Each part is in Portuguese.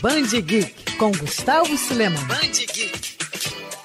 Band Geek com Gustavo Suleman. Band Geek.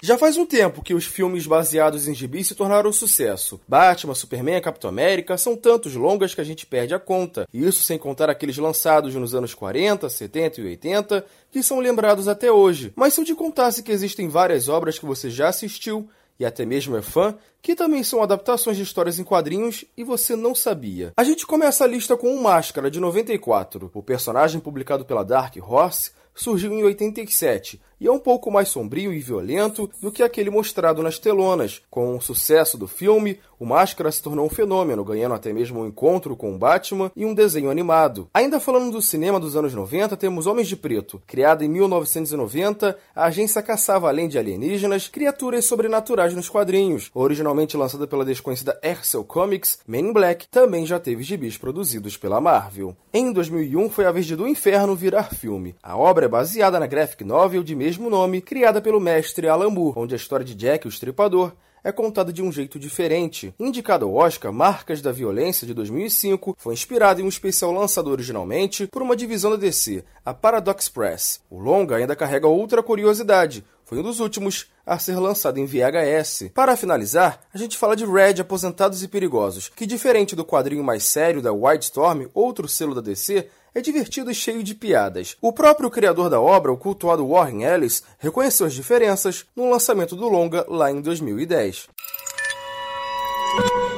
Já faz um tempo que os filmes baseados em gibis se tornaram um sucesso. Batman, Superman, Capitão América são tantos longas que a gente perde a conta. E isso sem contar aqueles lançados nos anos 40, 70 e 80, que são lembrados até hoje. Mas se eu te contasse que existem várias obras que você já assistiu e até mesmo é fã, que também são adaptações de histórias em quadrinhos e você não sabia. A gente começa a lista com o Máscara, de 94. O personagem publicado pela Dark Horse surgiu em 87 e é um pouco mais sombrio e violento do que aquele mostrado nas telonas. Com o sucesso do filme, o Máscara se tornou um fenômeno, ganhando até mesmo um encontro com o Batman e um desenho animado. Ainda falando do cinema dos anos 90, temos Homens de Preto. Criada em 1990, a agência caçava, além de alienígenas, criaturas sobrenaturais nos quadrinhos. Originalmente lançada pela desconhecida Hercel Comics, Men in Black também já teve gibis produzidos pela Marvel. Em 2001 foi a vez de Do Inferno virar filme. A obra é baseada na graphic novel de mesmo nome, criada pelo mestre Alan Moore, onde a história de Jack o Estripador é contada de um jeito diferente. Indicado ao Oscar, Marcas da Violência de 2005 foi inspirado em um especial lançado originalmente por uma divisão da DC, a Paradox Press. O longa ainda carrega outra curiosidade. Foi um dos últimos a ser lançado em VHS. Para finalizar, a gente fala de Red Aposentados e Perigosos, que diferente do quadrinho mais sério da Wildstorm, outro selo da DC, é divertido e cheio de piadas. O próprio criador da obra, o cultuado Warren Ellis, reconheceu as diferenças no lançamento do longa lá em 2010.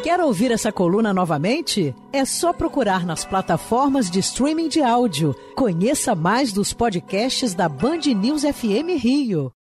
Quer ouvir essa coluna novamente? É só procurar nas plataformas de streaming de áudio. Conheça mais dos podcasts da Band News FM Rio.